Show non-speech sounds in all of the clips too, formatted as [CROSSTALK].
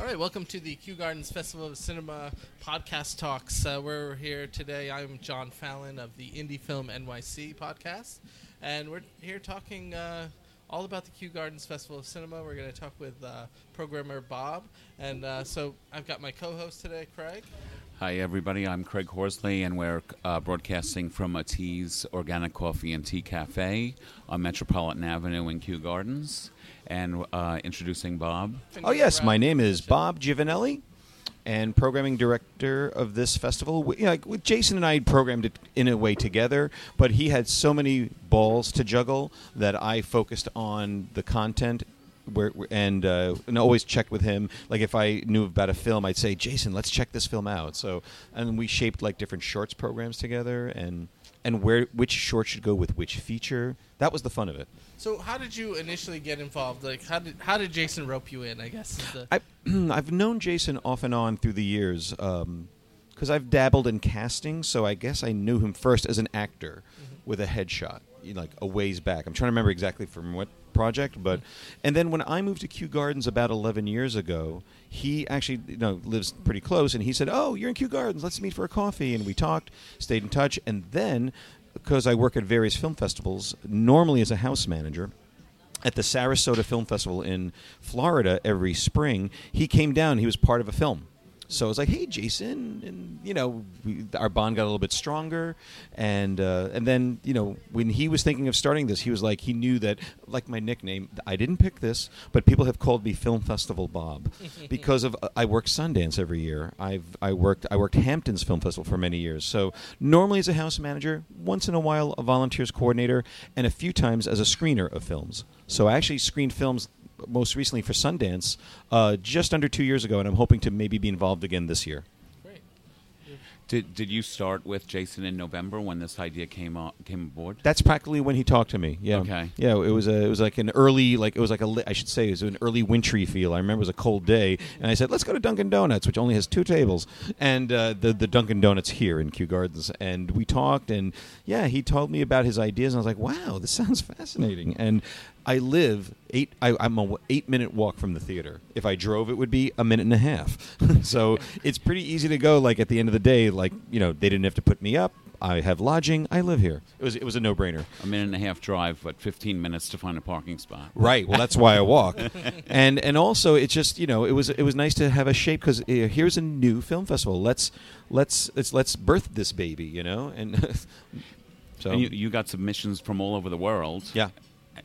All right, welcome to the Kew Gardens Festival of Cinema podcast talks. Uh, we're here today. I'm John Fallon of the Indie Film NYC podcast, and we're here talking uh, all about the Kew Gardens Festival of Cinema. We're going to talk with uh, programmer Bob, and uh, so I've got my co-host today, Craig. Hi, everybody. I'm Craig Horsley, and we're uh, broadcasting from Ateaz Organic Coffee and Tea Cafe on Metropolitan Avenue in Kew Gardens. And uh, introducing Bob. Oh yes, my name is Bob Giovanelli, and programming director of this festival. We, you know, like, with Jason and I programmed it in a way together, but he had so many balls to juggle that I focused on the content. Where, and uh, and always checked with him. Like if I knew about a film, I'd say, Jason, let's check this film out. So and we shaped like different shorts programs together, and and where which short should go with which feature. That was the fun of it. So, how did you initially get involved? Like, how did how did Jason rope you in? I guess. the- I, [CLEARS THROAT] I've known Jason off and on through the years because I've dabbled in casting, so I guess I knew him first as an actor with a headshot, you know, like a ways back. I'm trying to remember exactly from what project, but and then when I moved to Kew Gardens about 11 years ago, he actually you know lives pretty close, and he said, "Oh, you're in Kew Gardens. Let's meet for a coffee." And we talked, stayed in touch, and then because I work at various film festivals, normally as a house manager at the Sarasota Film Festival in Florida every spring, he came down. He was part of a film. So I was like, "Hey, Jason," and you know, we, our bond got a little bit stronger, and uh, and then you know, when he was thinking of starting this, he was like, he knew that, like my nickname, I didn't pick this, but people have called me Film Festival Bob [LAUGHS] because of I work Sundance every year. I've I worked I worked Hamptons Film Festival for many years. So normally as a house manager, once in a while a volunteers coordinator, and a few times as a screener of films. So I actually screened films most recently for Sundance uh, just under two years ago, and I'm hoping to maybe be involved again this year. Great. Did, did you start with Jason in November when this idea came on, came aboard? That's practically when he talked to me. Yeah. Okay. Yeah, it was a it was like an early like it was like a li- I should say it was an early wintry feel. I remember it was a cold day, and I said let's go to Dunkin' Donuts, which only has two tables, and uh, the the Dunkin' Donuts here in Kew Gardens, and we talked, and yeah, he told me about his ideas, and I was like, wow, this sounds fascinating, and. I live eight. I, I'm a eight minute walk from the theater. If I drove, it would be a minute and a half. [LAUGHS] so it's pretty easy to go. Like at the end of the day, like you know, they didn't have to put me up. I have lodging. I live here. It was it was a no brainer. A minute and a half drive, but 15 minutes to find a parking spot. Right. Well, that's why I walk. [LAUGHS] and and also it's just you know it was it was nice to have a shape because uh, here's a new film festival. Let's let's let's let's birth this baby. You know and. [LAUGHS] So And you, you got submissions from all over the world. yeah,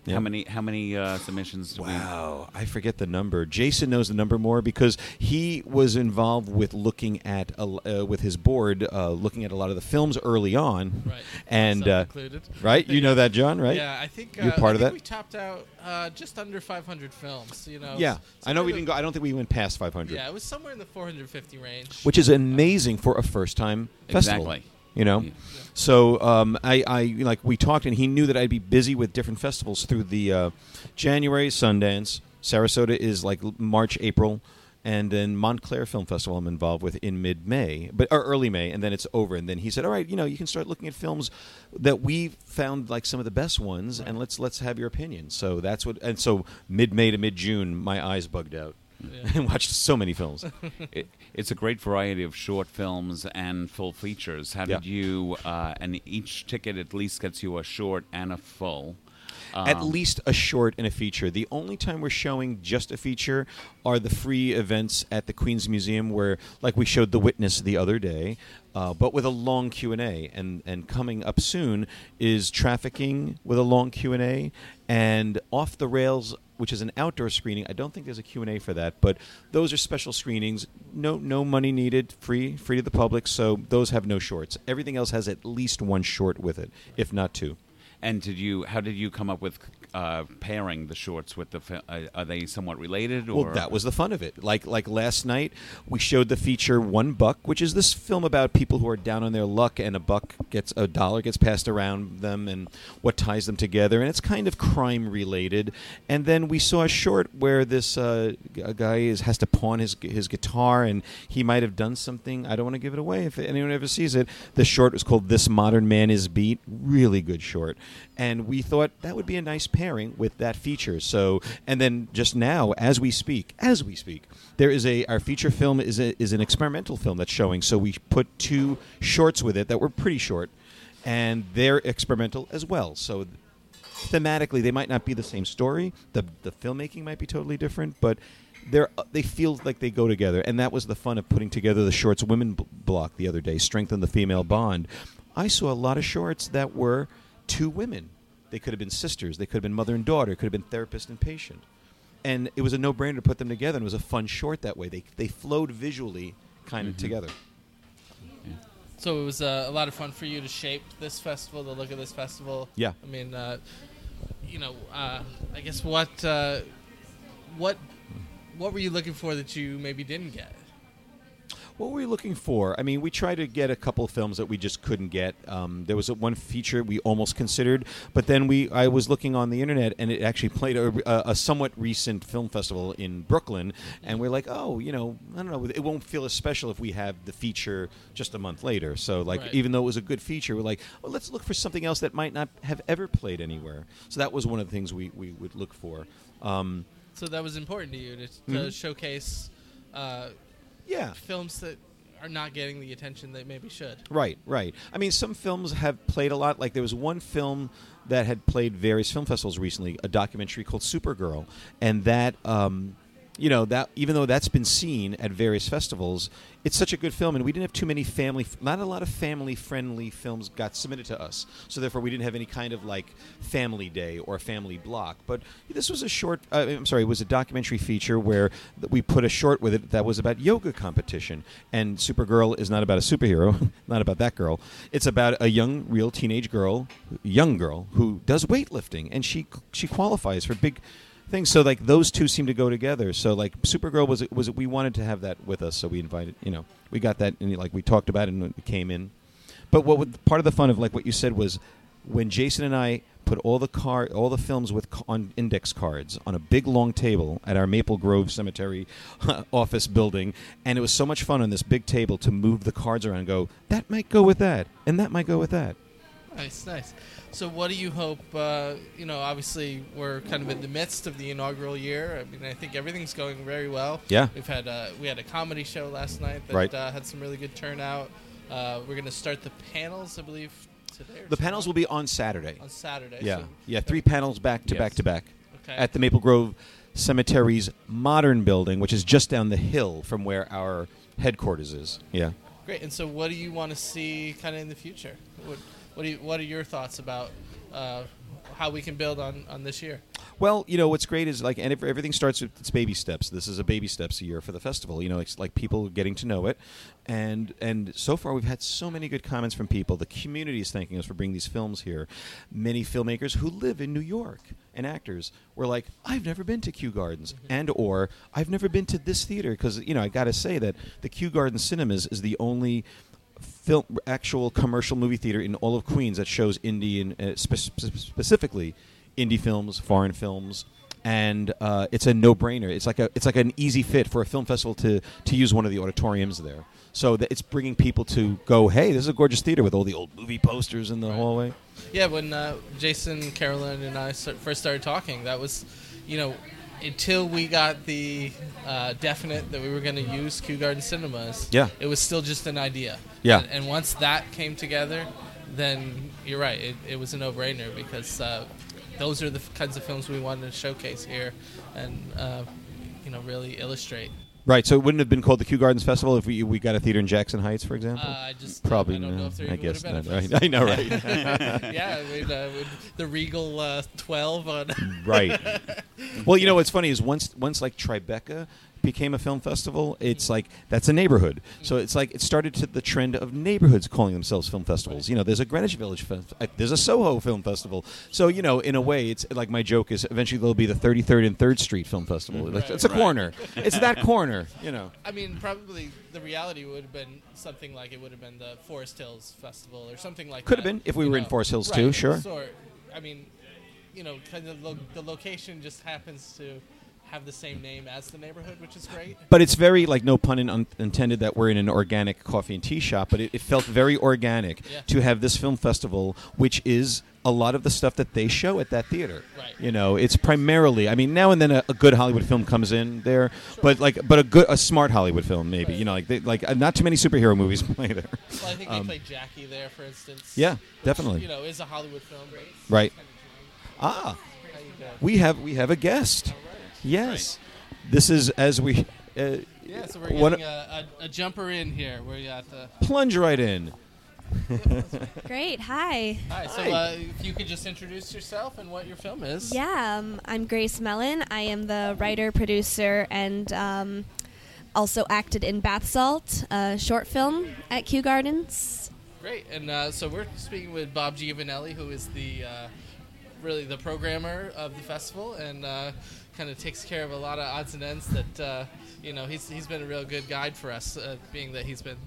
How many how many uh, submissions do Wow, I forget the number. Jason knows the number more because he was involved with looking at uh, with his board, uh, looking at a lot of the films early on, Right. and uh, included. right. You know that, John, right? Yeah, I think You're uh, part I of think that? We topped out uh, just under 500 films. You know. Yeah, I know we didn't go. I don't think we went past 500. Yeah, it was somewhere in the 450 range. which is amazing for a first time festival. Exactly. You know, Yeah. so um, I, I like we talked, and he knew that I'd be busy with different festivals through the uh, January Sundance. Sarasota is like March, April, and then Montclair Film Festival I'm involved with in mid May, but or early May, and then it's over. And then he said, "All right, you know, you can start looking at films that we found like some of the best ones, and let's let's have your opinion." So that's what. And so mid May to mid June, my eyes bugged out Yeah. and [LAUGHS] watched so many films. [LAUGHS] it, it's a great variety of short films and full features. How did Yeah. you? Uh, and each ticket at least gets you a short and a full. at Um, least a short and a feature. The only time we're showing just a feature are the free events at the Queens Museum, where, like, we showed The Witness the other day, uh, but with a long Q and A. And and coming up soon is Trafficking with a long Q and A, and Off the Rails. Which is an outdoor screening. I don't think there's a Q&A for that, but those are special screenings. No, no money needed. Free, free to the public. So those have no shorts. Everything else has at least one short with it, if not two. And did you? How did you come up with uh, pairing the shorts with the. Fi- uh, are they somewhat related? Or Well, that was the fun of it. Like like last night, we showed the feature One Buck, which is this film about people who are down on their luck, and a buck gets a dollar gets passed around them, and what ties them together, and it's kind of crime related. And then we saw a short where this uh, guy is has to pawn his his guitar, and he might have done something. I don't want to give it away if anyone ever sees it. The short was called "This Modern Man Is Beat." Really good short, and we thought that would be a nice pairing with that feature. So, and then just now, as we speak, as we speak, there is a our feature film is a, is an experimental film that's showing. So we put two shorts with it that were pretty short, and they're experimental as well. So thematically, they might not be the same story. The the filmmaking might be totally different, but they're they feel like they go together. And that was the fun of putting together the shorts women b- block the other day, strengthen the female bond. I saw a lot of shorts that were two women. They could have been sisters. They could have been mother and daughter. It could have been therapist and patient. And it was a no-brainer to put them together. And it was a fun short that way. They they flowed visually kind of together. So it was uh, a lot of fun for you to shape this festival, the look of this festival. Yeah. I mean, uh, you know, uh, I guess what uh, what what were you looking for that you maybe didn't get? What were we looking for? I mean, we tried to get a couple of films that we just couldn't get. Um, there was a, one feature we almost considered, but then we I was looking on the internet and it actually [LAUGHS] played a, a, a somewhat recent film festival in Brooklyn, and we're like, oh, you know, I don't know, it won't feel as special if we have the feature just a month later. So, like, Right. even though it was a good feature, we're like, well, let's look for something else that might not have ever played anywhere. So that was one of the things we, we would look for. Um, So that was important to you to, to Mhm. showcase uh, yeah, films that are not getting the attention they maybe should. Right, right. I mean, some films have played a lot. Like there was one film that had played various film festivals recently, a documentary called Supergirl, and that, um, you know, that even though that's been seen at various festivals, it's such a good film, and we didn't have too many family, not a lot of family-friendly films got submitted to us. So therefore, we didn't have any kind of like family day or family block. But this was a short. Uh, I'm sorry, it was a documentary feature where we put a short with it that was about yoga competition. And Supergirl is not about a superhero, [LAUGHS] not about that girl. It's about a young, real teenage girl, young girl who does weightlifting, and she she qualifies for big things. So like those two seem to go together. So like Supergirl was was we wanted to have that with us, so we invited. You know, we got that, and like we talked about it, and it came in. But what would, part of the fun of like what you said was when Jason and I put all the car all the films with on index cards on a big long table at our Maple Grove Cemetery [LAUGHS] office building, and it was so much fun on this big table to move the cards around and go that might go with that, and that might go with that. Nice, nice. So, what do you hope? Uh, you know, obviously, we're kind of in the midst of the inaugural year. I mean, I think everything's going very well. Yeah. we've had uh, we had a comedy show last night that Right. uh, had some really good turnout. Uh, we're going to start the panels, I believe, today. The panels will be on Saturday. on Saturday. Yeah, so- yeah, three panels back to Yes. back to back Okay. at the Maple Grove Cemetery's modern building, which is just down the hill from where our headquarters is. Yeah. Great. And so, what do you want to see kind of in the future? What what, do you, what are your thoughts about uh, how we can build on, on this year? Well, you know what's great is like, and ev- everything starts with its baby steps. This is a baby steps a year for the festival. You know, it's like people getting to know it, and and so far we've had so many good comments from people. The community is thanking us for bringing these films here. Many filmmakers who live in New York and actors were like, "I've never been to Kew Gardens," and or "I've never been to this theater." Because you know, I got to say that the Kew Garden Cinemas is the only film actual commercial movie theater in all of Queens that shows Indian uh, spe- spe- specifically indie films, foreign films, and uh, it's a no-brainer. It's like a it's like an easy fit for a film festival to to use one of the auditoriums there. So that it's bringing people to go, hey, this is a gorgeous theater with all the old movie posters in the hallway. Yeah, when uh, Jason, Carolyn, and I first started talking, that was, you know, until we got the uh, definite that we were going to use Kew Garden Cinemas. Yeah. it was still just an idea. Yeah. and, and once that came together, then you're right. It, it was a no-brainer because uh, those are the kinds of films we wanted to showcase here, and uh, you know, really illustrate. Right. So it wouldn't have been called the Kew Gardens Festival if we we got a theater in Jackson Heights, for example. Uh, I just Probably I don't know if there I guess not. Right. [LAUGHS] I know, right? [LAUGHS] yeah, I mean, uh, with the Regal uh, 12 on. right. [LAUGHS] Well, you know what's funny is once once like Tribeca became a film festival, it's like that's a neighborhood. So it's like it started to the trend of neighborhoods calling themselves film festivals. You know, there's a Greenwich Village, fe- uh, there's a Soho Film Festival. So you know, in a way, it's like my joke is eventually there'll be the 33rd and 3rd Street Film Festival. Like, Right, it's a right. corner. It's that corner. You know. I mean, probably the reality would have been something like it would have been the Forest Hills Festival or something like Could that. Could have been, if we you were in. Forest Hills Right, too, sure. Sort. I mean, you know, kind of lo- the location just happens to have the same name as the neighborhood, which is great. But it's very like no pun in, un- intended that we're in an organic coffee and tea shop, but it, it felt very organic Yeah. to have this film festival, which is a lot of the stuff that they show at that theater. Right. You know, it's primarily. I mean, now and then a, a good Hollywood film comes in there, but like, but a good, a smart Hollywood film maybe. You know, like they, like uh, not too many superhero movies [LAUGHS] play there. Well, I think Um, they play Jackie there, for instance. Yeah, which, definitely. You know, is a Hollywood film. Right. Ah, you doing? we have we have a guest. Yes, this is as we. Uh, Yeah, so we're getting a, a, a jumper in here. Where you got the. plunge right in. [LAUGHS] Great. Hi. Hi. So uh, if you could just introduce yourself and what your film is. Yeah, um, I'm Grace Melon. I am the writer, producer, and um, also acted in Bath Salt, a short film at Kew Gardens. Great. And uh, so we're speaking with Bob Giovanelli, who is the uh, really the programmer of the festival and uh, kind of takes care of a lot of odds and ends that uh, you know he's he's been a real good guide for us, uh, being that he's been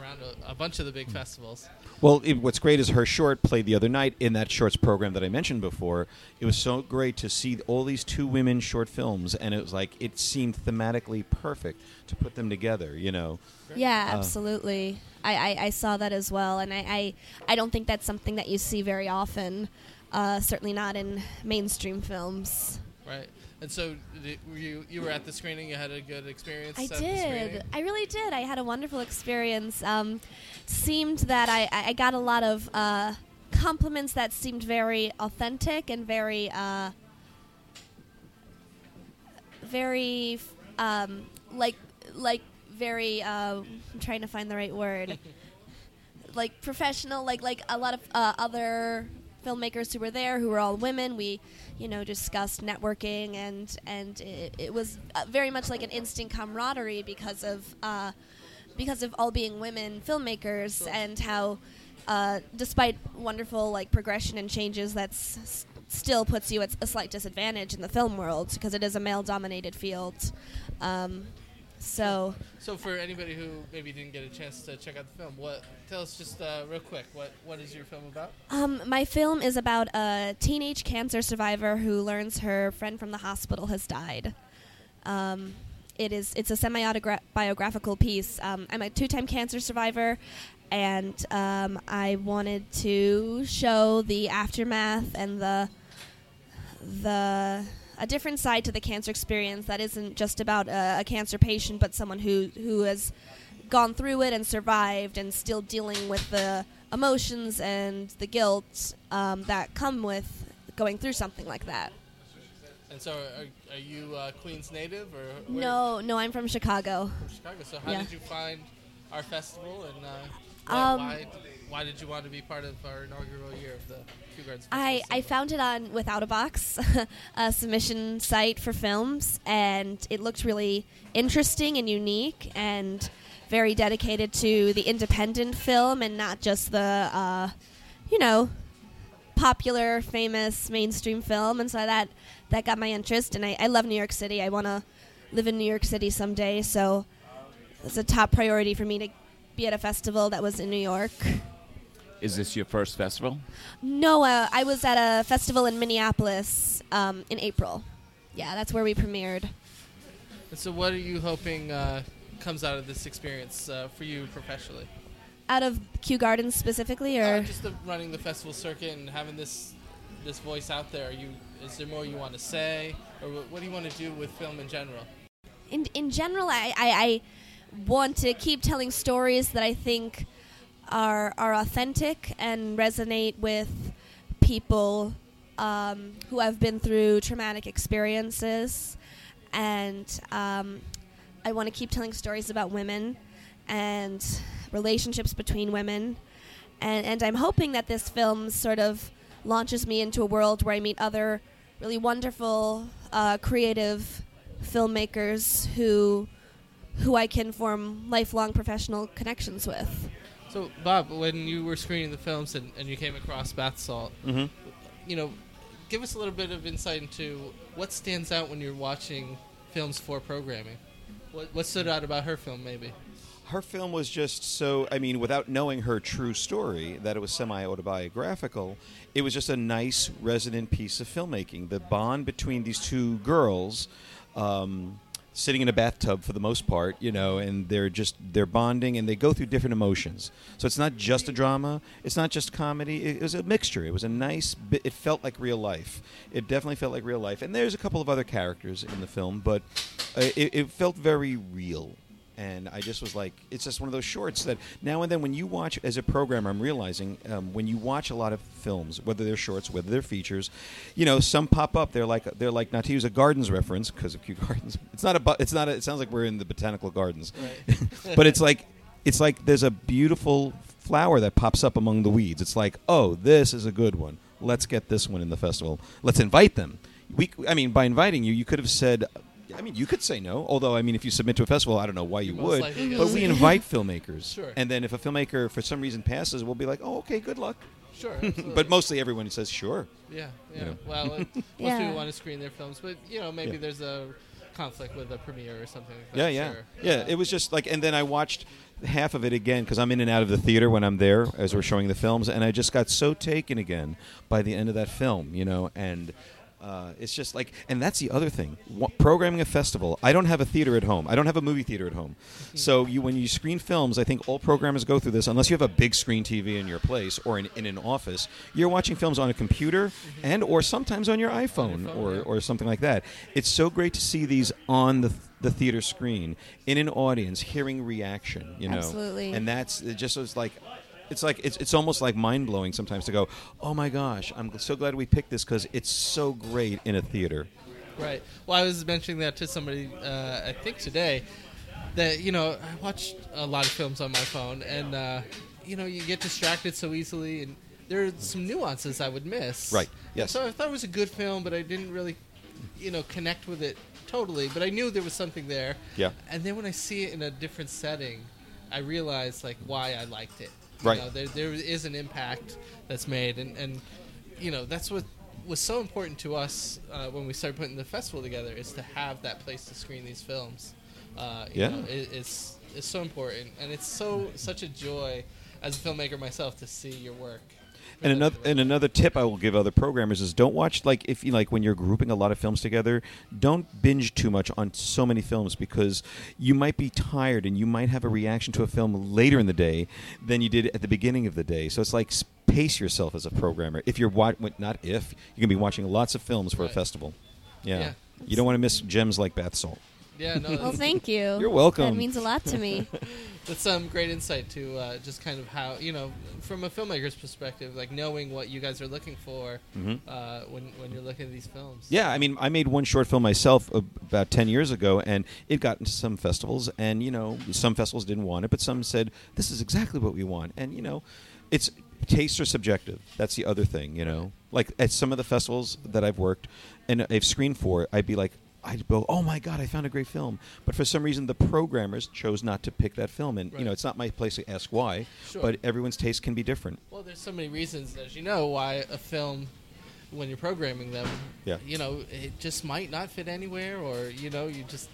around a, a bunch of the big festivals. Well, it, what's great is her short played the other night in that shorts program that I mentioned before. It was so great to see all these two women short films, and it was like it seemed thematically perfect to put them together. You know, Yeah, Uh, absolutely. I, I, I saw that as well, and I, I, I don't think that's something that you see very often. Uh, certainly not in mainstream films. Right. And so were you you were at the screening. You had a good experience. I at the screening? did. I really did. I had a wonderful experience. Um, seemed that I, I I got a lot of uh, compliments that seemed very authentic and very, uh, very um, like like very. Uh, I'm trying to find the right word. [LAUGHS] like professional, like like a lot of uh, other filmmakers who were there, who were all women. We, you know, discussed networking, and and it, it was uh, very much like an instant camaraderie because of uh, because of all being women filmmakers, and how, uh, despite wonderful like progression and changes, that's s- still puts you at a slight disadvantage in the film world because it is a male-dominated field. Um, so. So for anybody who maybe didn't get a chance to check out the film, what tell us just uh, real quick what what is your film about? Um, my film is about a teenage cancer survivor who learns her friend from the hospital has died. Um, it is it's a semi-biographical piece. Um, I'm a two-time cancer survivor, and um, I wanted to show the aftermath and the the a different side to the cancer experience that isn't just about a, a cancer patient, but someone who who has gone through it and survived and still dealing with the emotions and the guilt um, that come with going through something like that. And so are, are you uh, Queens native or where- No, no, I'm from Chicago. from Chicago? So how Yeah. did you find our festival and uh, Um, why, why did you want to be part of our inaugural year of the Kew Gardens? I, I found it on Withoutabox, [LAUGHS] a submission site for films, and it looked really interesting and unique and very dedicated to the independent film and not just the, uh, you know, popular, famous mainstream film. And so that, that got my interest. And I, I love New York City. I want to live in New York City someday. So it's a top priority for me to be at a festival that was in New York. Is this your first festival? No, uh, I was at a festival in Minneapolis um, in April. Yeah, that's where we premiered. And so what are you hoping uh, comes out of this experience uh, for you professionally? Out of Kew Gardens specifically, or Uh, just the, running the festival circuit and having this this voice out there. Are you is there more you want to say, or what, what do you want to do with film in general? in in general, I, I, I want to keep telling stories that I think are are authentic and resonate with people um, who have been through traumatic experiences, and um, I want to keep telling stories about women and relationships between women, and and I'm hoping that this film sort of launches me into a world where I meet other really wonderful, uh, creative filmmakers who who I can form lifelong professional connections with. So, Bob, when you were screening the films and, and you came across Bath Salt, Mm-hmm. you know, give us a little bit of insight into what stands out when you're watching films for programming. What, what stood out about her film, maybe? her film was just so i mean without knowing her true story that it was semi-autobiographical it was just a nice resonant piece of filmmaking the bond between these two girls um, sitting in a bathtub for the most part you know and they're just they're bonding and they go through different emotions. So it's not just a drama. It's not just comedy. It, was a mixture. It was a nice bit. It felt like real life. It definitely felt like real life. And there's a couple of other characters in the film but uh, it, it felt very real and I just was like, it's just one of those shorts that now and then when you watch as a programmer, I'm realizing um, when you watch a lot of films, whether they're shorts, whether they're features, you know, some pop up. They're like they're like not to use a gardens reference because of Kew [LAUGHS] Gardens. It's not a. bu- It's not. A, it sounds like we're in the botanical gardens, [LAUGHS] [LAUGHS] but it's like it's like there's a beautiful flower that pops up among the weeds. It's like, oh, this is a good one. Let's get this one in the festival. Let's invite them. We, I mean, by inviting you, you could have said. I mean, you could say no. Although, I mean, if you submit to a festival, I don't know why you You would. But we invite [LAUGHS] filmmakers, Sure. and then if a filmmaker for some reason passes, we'll be like, "Oh, okay, good luck." Sure. [LAUGHS] But mostly everyone says, "Sure." Yeah, yeah. You know. Well, [LAUGHS] most Yeah. people want to screen their films, but you know, maybe Yeah. there's a conflict with a premiere or something. Like Yeah, that. yeah, Sure. yeah. Uh, It was just like, and then I watched half of it again because I'm in and out of the theater when I'm there as we're showing the films, and I just got so taken again by the end of that film, you know, and. Uh, it's just like, and that's the other thing. Wha- programming a festival. I don't have a theater at home. I don't have a movie theater at home. So you, when you screen films, I think all programmers go through this. Unless you have a big screen TV in your place or in, in an office, you're watching films on a computer and or sometimes on your iPhone phone, or, yeah. or something like that. It's so great to see these on the the theater screen in an audience, hearing reaction. You know, Absolutely. and that's it. Just was like. It's like it's, it's almost like mind blowing sometimes to go, oh my gosh, I'm so glad we picked this because it's so great in a theater. Right. Well, I was mentioning that to somebody, uh, I think today, that, you know, I watch a lot of films on my phone, and, uh, you know, you get distracted so easily, and there are some nuances I would miss. Right. Yes. So I thought it was a good film, but I didn't really, you know, connect with it totally, but I knew there was something there. Yeah. And then when I see it in a different setting, I realize, like, why I liked it. You know, there, there is an impact that's made, and, and you know that's what was so important to us uh, when we started putting the festival together is to have that place to screen these films. Uh, you Yeah. know, it, it's it's so important, and it's so such a joy as a filmmaker myself to see your work. And another and another tip I will give other programmers is don't watch like if you like when you're grouping a lot of films together, don't binge too much on so many films because you might be tired and you might have a reaction to a film later in the day than you did at the beginning of the day. So it's like pace yourself as a programmer. If you're wa- not if you're gonna be watching lots of films for Right. a festival. Yeah. Yeah. You don't want to miss gems like bath salt. Yeah, no, Well, thank you. You're welcome. That means a lot to me. [LAUGHS] that's some great insight to uh, just kind of how you know from a filmmaker's perspective, like knowing what you guys are looking for Mhm. uh, when when you're looking at these films. Yeah, I mean, I made one short film myself about 10 years ago, and it got into some festivals, and, you know, some festivals didn't want it, but some said, this is exactly what we want. And, you know, it's tastes are subjective. That's the other thing, you know. Like, at some of the festivals that I've worked and I've screened for, I'd be like, I'd go, oh my God, I found a great film. But for some reason, the programmers chose not to pick that film. And, you know, it's not my place to ask why, Sure. but everyone's taste can be different. Well, there's so many reasons, as you know, why a film, when you're programming them, Yeah. you know, it just might not fit anywhere, or you know, you just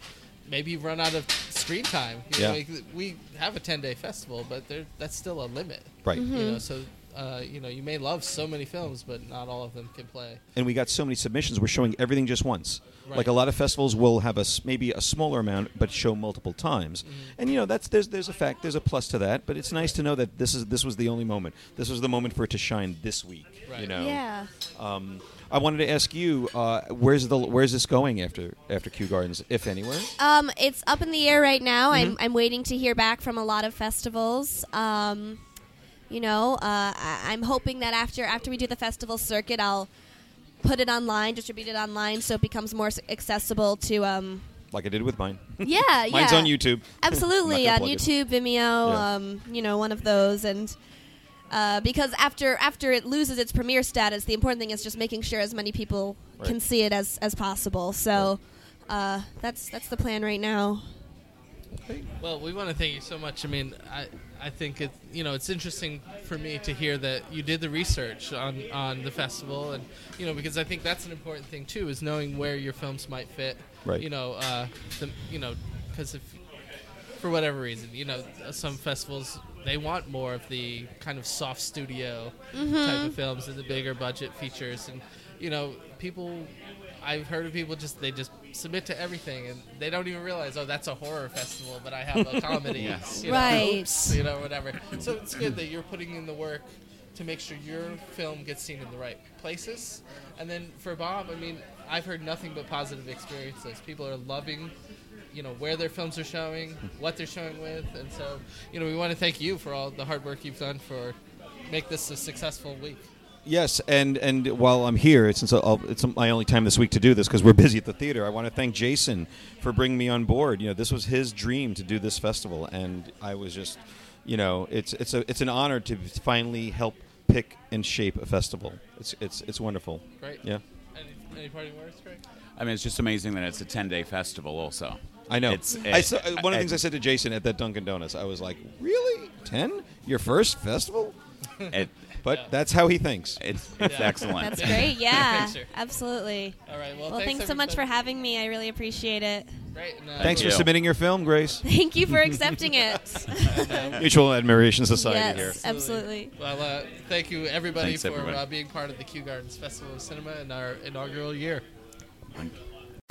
maybe you've run out of screen time. You Yeah. like, we have a 10 day festival, but there, that's still a limit. Right. You know, mm-hmm. so uh, you know, you may love so many films, but not all of them can play. and we got so many submissions. We're showing everything just once. Right. Like a lot of festivals will have a s- maybe a smaller amount, but show multiple times. Mm-hmm. And you know that's there's there's a fact there's a plus to that. But it's nice to know that this is this was the only moment. This was the moment for it to shine this week. You know. Yeah. Um, I wanted to ask you, uh, where's the where's this going after after Kew Gardens, if anywhere? Um, it's up in the air right now. I'm, Mm-hmm. I'm waiting to hear back from a lot of festivals. Um, you know, uh, I, I'm hoping that after after we do the festival circuit, I'll put it online, distribute it online, so it becomes more accessible to. Um, Like I did with mine. yeah, [LAUGHS] yeah. Mine's on YouTube. [LAUGHS] Absolutely, on not gonna YouTube, Vimeo, Yeah. um, you know, one of those, and uh, because after after it loses its premiere status, the important thing is just making sure as many people Right. can see it as as possible. So, uh, that's that's the plan right now. Well, we want to thank you so much. I mean, I I think it you know it's interesting for me to hear that you did the research on on the festival, and you know because I think that's an important thing too is knowing where your films might fit. Right. You know, uh, the you know because if for whatever reason, you know, some festivals they want more of the kind of soft studio type of films and the bigger budget features, and you know, people. I've heard of people just they just submit to everything and they don't even realize oh that's a horror festival but I have a [LAUGHS] comedy Yes. you know, Right. oops, you know whatever. So it's good that you're putting in the work to make sure your film gets seen in the right places. And then for Bob I mean I've heard nothing but positive experiences. People are loving you know where their films are showing what they're showing with and so you know we want to thank you for all the hard work you've done for make this a successful week Yes, and and while I'm here, it's since I'll, uh, it's my only time this week to do this because we're busy at the theater. I want to thank Jason for bringing me on board. You know, this was his dream to do this festival, and I was just, you know, it's it's a it's an honor to finally help pick and shape a festival. It's it's it's wonderful. great Yeah, any, any parting words Craig I mean, it's just amazing that it's a 10 day festival, also. I know. It's, I saw, uh, one of the things I said to Jason at that Dunkin' Donuts, I was like, "Really, ten? Your first festival?" it- But that's how he thinks. it's, it's Yeah. excellent. That's great. [LAUGHS] Yeah, absolutely. all right well, Well, thanks, so much for having me. I really appreciate it. Great, and, uh, Thanks for you. submitting your film, Grace. [LAUGHS] Thank you for accepting it. [LAUGHS] Mutual Admiration Society yes, here. absolutely. Well, uh, thank you everybody Thanks, for everybody. Uh, being part of the Kew Gardens Festival of Cinema in our inaugural year.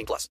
18 plus.